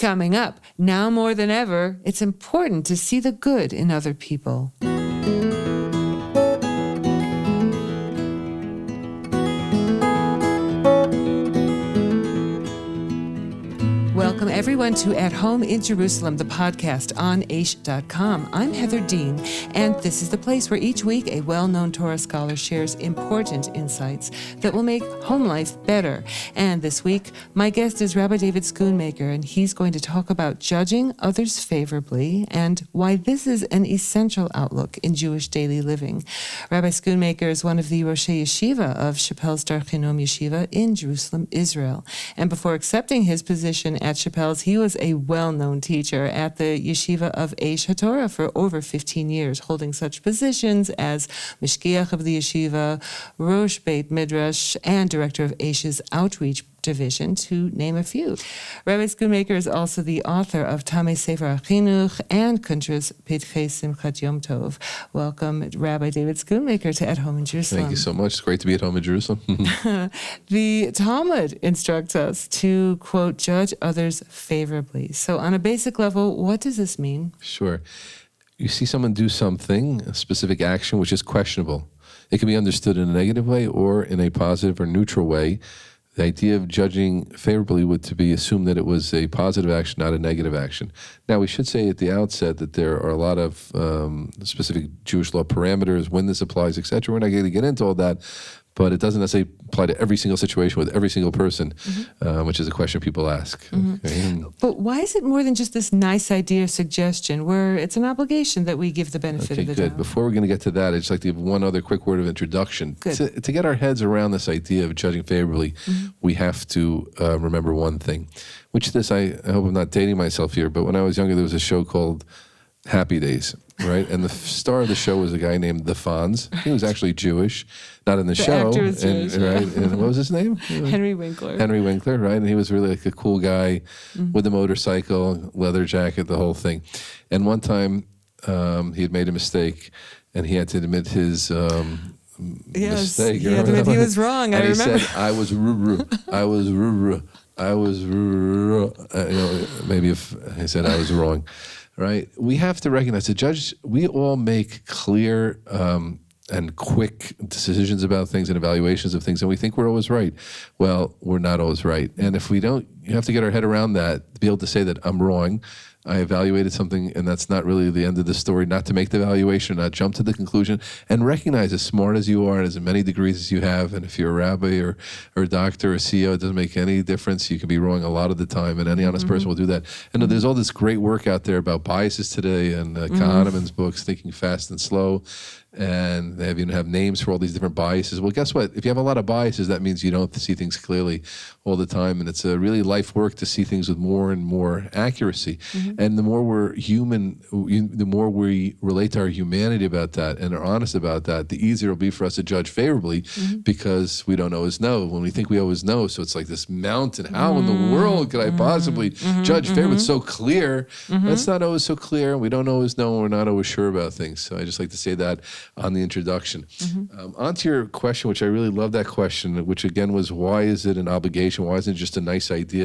Coming up, now more than ever, it's important to see the good in other people. Everyone, to At Home in Jerusalem, the podcast on Aish.com. I'm Heather Dean, and this is the place where each week a well known Torah scholar shares important insights that will make home life better. And this week, my guest is Rabbi David Schoonmaker, and he's going to talk about judging others favorably and why this is an essential outlook in Jewish daily living. Rabbi Schoonmaker is one of the Rosh Yeshiva of Shapell's Dar Yeshiva in Jerusalem, Israel. And before accepting his position at Shapell's, he was a well known teacher at the Yeshiva of Aish HaTorah for over 15 years, holding such positions as Mashgiach of the Yeshiva, Rosh Beit Midrash, and director of Aish's Outreach Division, to name a few. Rabbi Schoonmaker is also the author of Tamei Sefer Achinuch and Kuntres Pitchei Simchat Yom Tov. Welcome, Rabbi David Schoonmaker, to At Home in Jerusalem. Thank you so much. It's great to be at home in Jerusalem. the Talmud instructs us to, quote, judge others favorably. So, on a basic level, what does this mean? sure. You see someone do something, a specific action, which is questionable. It can be understood in a negative way or in a positive or neutral way. The idea of judging favorably would to be assumed that it was a positive action, not a negative action. Now, we should say at the outset that there are a lot of um, specific Jewish law parameters, when this applies, etc. We're not going to get into all that, but it doesn't necessarily apply to every single situation with every single person, uh, which is a question people ask. Okay? But why is it more than just this nice idea suggestion where it's an obligation that we give the benefit Okay, of the good. doubt? Before we're going to get to that, I'd just like to give one other quick word of introduction. To, to get our heads around this idea of judging favorably, Mm-hmm. we have to uh, remember one thing, which is this, I, I hope I'm not dating myself here, but when I was younger, there was a show called Happy Days, right? and the star of the show was a guy named The Fonz. He was actually Jewish, not in the, show. actor was and, Jewish, yeah. right? And what was his name? Henry Winkler. Henry Winkler, right? And he was really like a cool guy Mm-hmm. with a motorcycle, leather jacket, the whole thing. And one time um, he had made a mistake and he had to admit his um, Yes, mistake. he had to Remember admit he was wrong. I And he remember. said, I was ruru. I was ruru. I was ruru. Uh, you know, maybe if he said I was wrong, right? We have to recognize the judge, we all make clear um, and quick decisions about things and evaluations of things, and we think we're always right. Well, we're not always right. And if we don't, you have to get our head around that, to be able to say that I'm wrong. I evaluated something, and that's not really the end of the story. Not to make the evaluation, not jump to the conclusion, and recognize as smart as you are, and as many degrees as you have, and if you're a rabbi or, or a doctor or a CEO, it doesn't make any difference. You can be wrong a lot of the time, and any honest person will do that. And there's all this great work out there about biases today, and uh, Kahneman's books, Thinking Fast and Slow, and they have, even have names for all these different biases. Well, guess what? If you have a lot of biases, that means you don't see things clearly all the time, and it's a really life work to see things with more and more accuracy. Mm-hmm. And the more we're human, the more we relate to our humanity about that and are honest about that, the easier it'll be for us to judge favorably mm-hmm. because we don't always know. When we think we always know, so it's like this mountain. How in the mm-hmm. world could I possibly judge favorably? It's so clear. That's not always so clear. We don't always know. We're not always sure about things. So I just like to say that on the introduction. Um, on to your question, which I really love that question, which again was why is it an obligation? Why isn't it just a nice idea?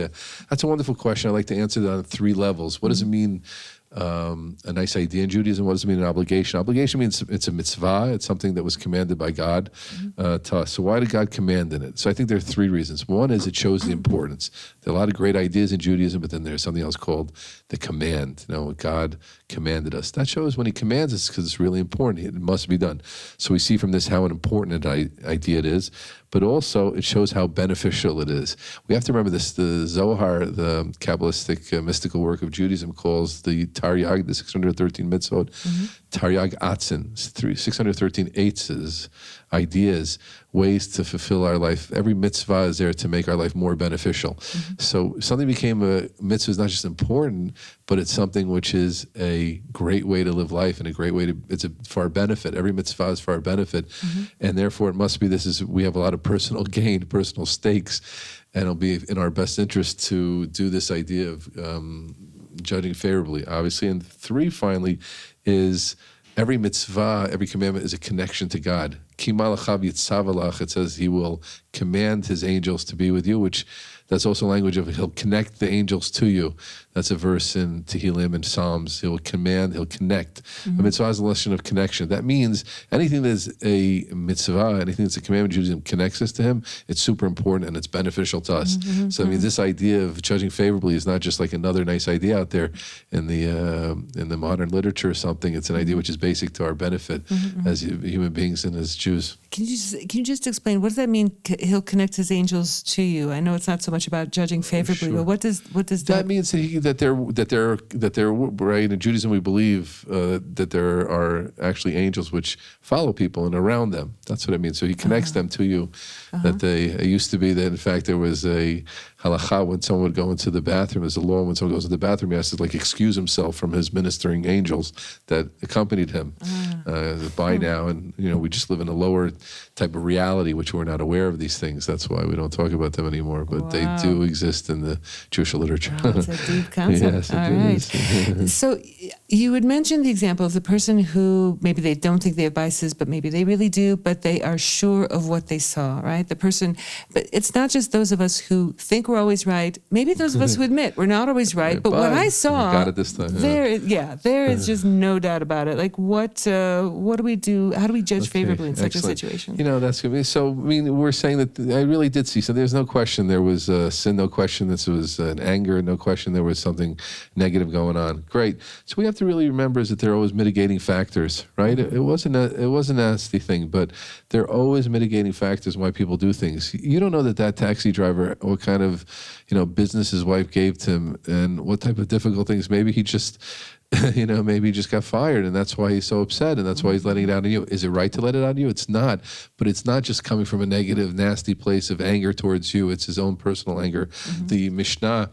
That's a wonderful question. I like to answer that on three levels. What does it mean? Um, a nice idea in Judaism. What does it mean, an obligation? Obligation means it's a mitzvah. It's something that was commanded by God uh, to us. So why did God command in it? So I think there are three reasons. One is it shows the importance. There are a lot of great ideas in Judaism, but then there's something else called the command. You know, what God commanded us. That shows when He commands us because it's really important. It must be done. So we see from this how important an idea it is but also it shows how beneficial it is. We have to remember this. The Zohar, the Kabbalistic uh, mystical work of Judaism, calls the Taryag, the 613 mitzvot, mm-hmm. Taryag Atzin, it's three- 613 eights, ideas, ways to fulfill our life. Every mitzvah is there to make our life more beneficial. Mm-hmm. So something became a mitzvah is not just important, but it's something which is a great way to live life and a great way to, it's a, for our benefit. Every mitzvah is for our benefit. Mm-hmm. And therefore it must be, this is, we have a lot of personal gain, personal stakes, and it'll be in our best interest to do this idea of um, judging favorably, obviously. And three, finally, is every mitzvah, every commandment is a connection to God. It says he will command his angels to be with you, which that's also language of he'll connect the angels to you. That's a verse in Tehillim and Psalms. He'll command, he'll connect. A mm-hmm. mitzvah is a lesson of connection. That means anything that's a mitzvah, anything that's a commandment Judaism connects us to him, it's super important and it's beneficial to us. Mm-hmm. So, I mean, mm-hmm. this idea of judging favorably is not just like another nice idea out there in the, uh, in the modern literature or something. It's an idea which is basic to our benefit as human beings and as Jews. Can you just can you just explain what does that mean? He'll connect his angels to you. I know it's not so much about judging favorably, Sure. but what does what does That that? means that, he, that they're that they're that they're right in Judaism. We believe uh, that there are actually angels which follow people and around them. That's what it means. So he connects them to you. That they it used to be that in fact there was a halacha when someone would go into the bathroom. There's a law when someone goes to the bathroom, he has to like excuse himself from his ministering angels that accompanied him. Uh, by now, and you know we just live in a lower type of reality, which we're not aware of these things. That's why we don't talk about them anymore. But they do exist in the Jewish literature. Oh, it's a deep concept. Yes, All right. so you would mention the example of the person who maybe they don't think they have biases, but maybe they really do, but they are sure of what they saw, right? The person, but it's not just those of us who think we're always right. Maybe those of us who admit we're not always right. But what I saw, got it this time, yeah. There, yeah, there is just no doubt about it. Like what, uh, what do we do? How do we judge Okay, favorably in such a situation? You know, that's good. So, I mean, we're saying that I really did see. So, there's no question there was uh, sin, no question this was an anger, no question there was something negative going on. Great. So, we have to really remember is that there are always mitigating factors, right? It, it wasn't a it was a nasty thing, but there are always mitigating factors why people do things. You don't know that that taxi driver, what kind of, you know, business his wife gave to him, and what type of difficult things. Maybe he just you know, maybe he just got fired and that's why he's so upset and that's why he's letting it out on you. Is it right to let it out on you? It's not. But it's not just coming from a negative, nasty place of anger towards you. It's his own personal anger. Mm-hmm. The Mishnah,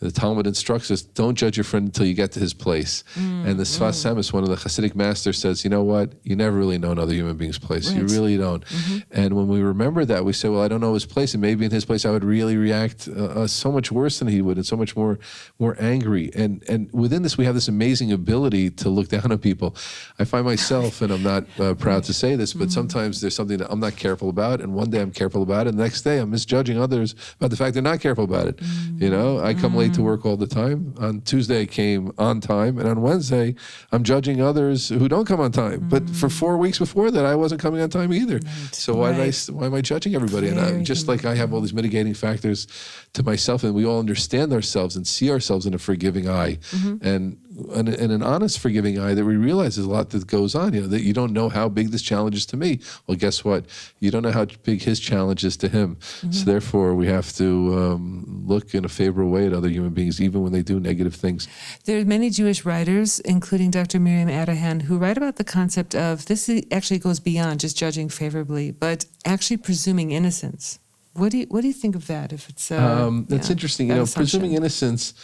the Talmud instructs us, don't judge your friend until you get to his place. and the Sfas Emes, one of the Hasidic masters, says, you know what? You never really know another human being's place. You really don't. And when we remember that, we say, well, I don't know his place. And maybe in his place, I would really react uh, uh, so much worse than he would and so much more more angry. And and within this, we have this amazing ability to look down on people. I find myself, and I'm not uh, proud to say this, but sometimes there's something that I'm not careful about. And one day I'm careful about it. And the next day I'm misjudging others about the fact they're not careful about it. You know, I come late Mm-hmm. to work all the time. On Tuesday, I came on time. And on Wednesday, I'm judging others who don't come on time. But mm-hmm. for four weeks before that, I wasn't coming on time either. So why did I why am I judging everybody? and I, Very just like I have all these mitigating factors to myself, and we all understand ourselves and see ourselves in a forgiving eye, mm-hmm. and and, and an honest forgiving eye that we realize there's a lot that goes on. You know that you don't know how big this challenge is to me. Well, guess what? You don't know how big his challenge is to him. So therefore, we have to um, look in a favorable way at other human beings, even when they do negative things. There are many Jewish writers, including Dr. Miriam Adahan, who write about the concept of this actually goes beyond just judging favorably, but actually presuming innocence. What do you What do you think of that? If it's uh, Um, that's yeah, interesting. You know, assumption? presuming innocence,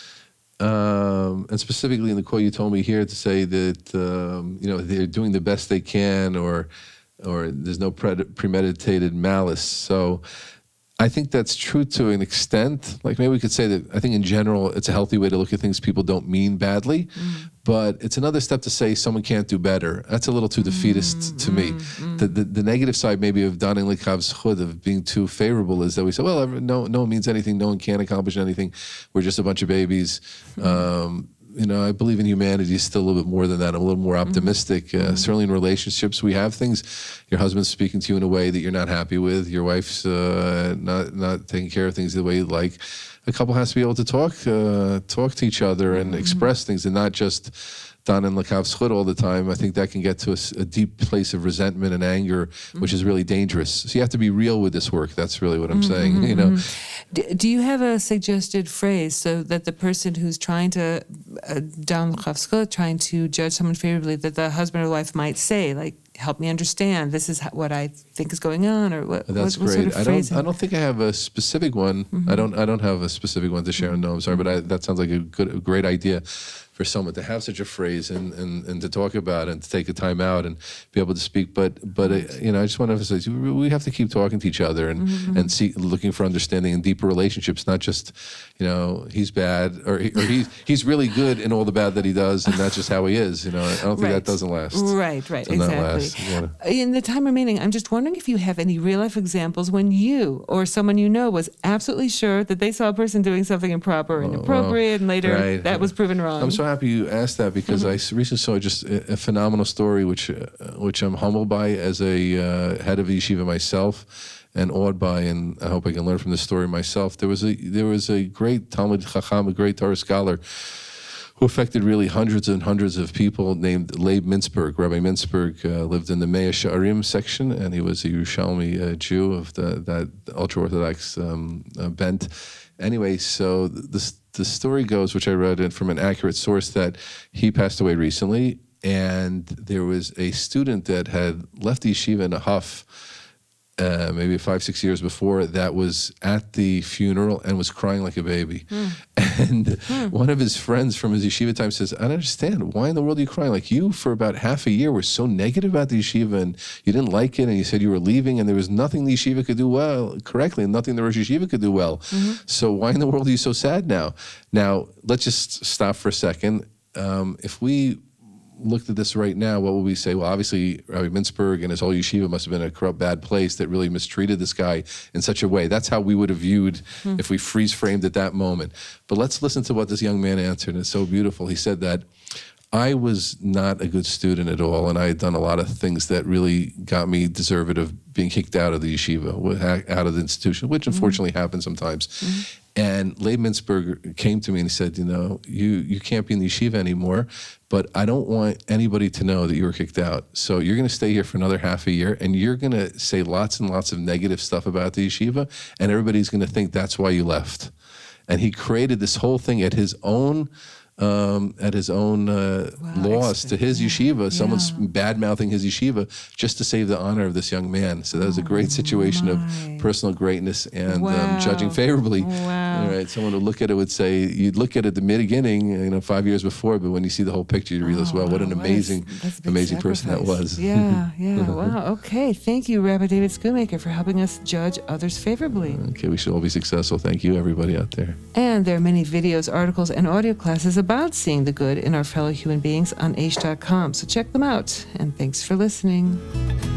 um, and specifically in the quote you told me here to say that um, you know they're doing the best they can, or or there's no pred- premeditated malice. So. I think that's true to an extent. Like maybe we could say that I think in general it's a healthy way to look at things. People don't mean badly, but it's another step to say someone can't do better. That's a little too defeatist to me. The, the the negative side maybe of Donning Likhav's chud of being too favorable is that we say, well, no no one means anything. No one can accomplish anything. We're just a bunch of babies. Um, you know, I believe in humanity still a little bit more than that. I'm a little more optimistic. Uh, certainly in relationships, we have things. Your husband's speaking to you in a way that you're not happy with. Your wife's uh, not not taking care of things the way you like. A couple has to be able to talk uh, talk to each other and express things, and not just Don and Lakav's chud all the time. I think that can get to a deep place of resentment and anger, which is mm-hmm. really dangerous. So you have to be real with this work. That's really what I'm mm-hmm, saying. You mm-hmm, know. D- do you have a suggested phrase so that the person who's trying to uh, down l'chavskut, trying to judge someone favorably, that the husband or wife might say, like, "Help me understand. This is what I think is going on," or what? That's what, what great. Sort of I don't. I don't think I have a specific one. I don't. I don't have a specific one to share. No, I'm sorry, but I, that sounds like a good, a great idea for someone to have such a phrase and, and, and to talk about and to take the time out and be able to speak. But but uh, you know, I just want to emphasize we have to keep talking to each other and and see looking for understanding and deeper relationships, not just you know he's bad or he, or he's he's really good in all the bad that he does, and that's just how he is. You know, I don't think Right. that doesn't last. Right, right, Does not exactly. You wanna- In the time remaining, I'm just wondering if you have any real life examples when you or someone you know was absolutely sure that they saw a person doing something improper or inappropriate, and later right. that was proven wrong. I'm so happy you asked that because I recently saw just a, a phenomenal story, which uh, which I'm humbled by as a uh, head of yeshiva myself, and awed by, and I hope I can learn from this story myself. There was a there was a great Talmid Chacham, a great Torah scholar, who affected really hundreds and hundreds of people named Leib Mintzberg. Rabbi Mintzberg uh, lived in the Mea Sha'arim section, and he was a Yerushalmi uh, Jew of the, that ultra Orthodox um, uh, bent. Anyway, so the, the story goes, which I read from an accurate source, that he passed away recently, and there was a student that had left the yeshiva in a huff uh, maybe five, six years before, that was at the funeral and was crying like a baby. And one of his friends from his yeshiva time says, I don't understand. Why in the world are you crying? Like you, for about half a year, were so negative about the yeshiva and you didn't like it and you said you were leaving and there was nothing the yeshiva could do well, correctly, and nothing the Rosh Yeshiva could do well. So why in the world are you so sad now? Now, let's just stop for a second. Um, if we looked at this right now, what would we say? Well, obviously, Rabbi Mintzberg and his whole yeshiva must have been a corrupt, bad place that really mistreated this guy in such a way. That's how we would have viewed hmm. if we freeze framed at that moment. But let's listen to what this young man answered. And it's so beautiful. He said that I was not a good student at all, and I had done a lot of things that really got me deserved of being kicked out of the yeshiva, out of the institution, which mm-hmm. unfortunately happens sometimes. Mm-hmm. And Leib Mintzberg came to me and he said, "You know, you you can't be in the yeshiva anymore, but I don't want anybody to know that you were kicked out. So you're going to stay here for another half a year, and you're going to say lots and lots of negative stuff about the yeshiva, and everybody's going to think that's why you left." And he created this whole thing at his own. Um, at his own uh, Wow, loss to his yeshiva, someone's bad mouthing his yeshiva just to save the honor of this young man. So that was a great situation my. of personal greatness and Wow. um, judging favorably. Wow. Right, someone would look at it would say you'd look at it at the beginning, you know, five years before, but when you see the whole picture, you realize, oh, well, what an Oh, Wow, amazing, that's a big amazing person that was. Yeah, yeah. wow. Okay. Thank you, Rabbi David Schoonmaker, for helping us judge others favorably. Okay, we should all be successful. Thank you, everybody out there. And there are many videos, articles, and audio classes about seeing the good in our fellow human beings on aish.com. So check them out. And thanks for listening.